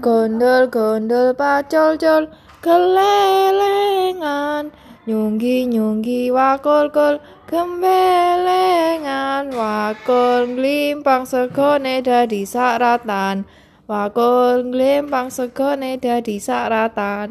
Gondol gondol pacol col kelelengan Nyunggi nyunggi wakol kol gembelengan Wakol glimpang segone dadi saratan. Wakol glimpang segone dadi saratan.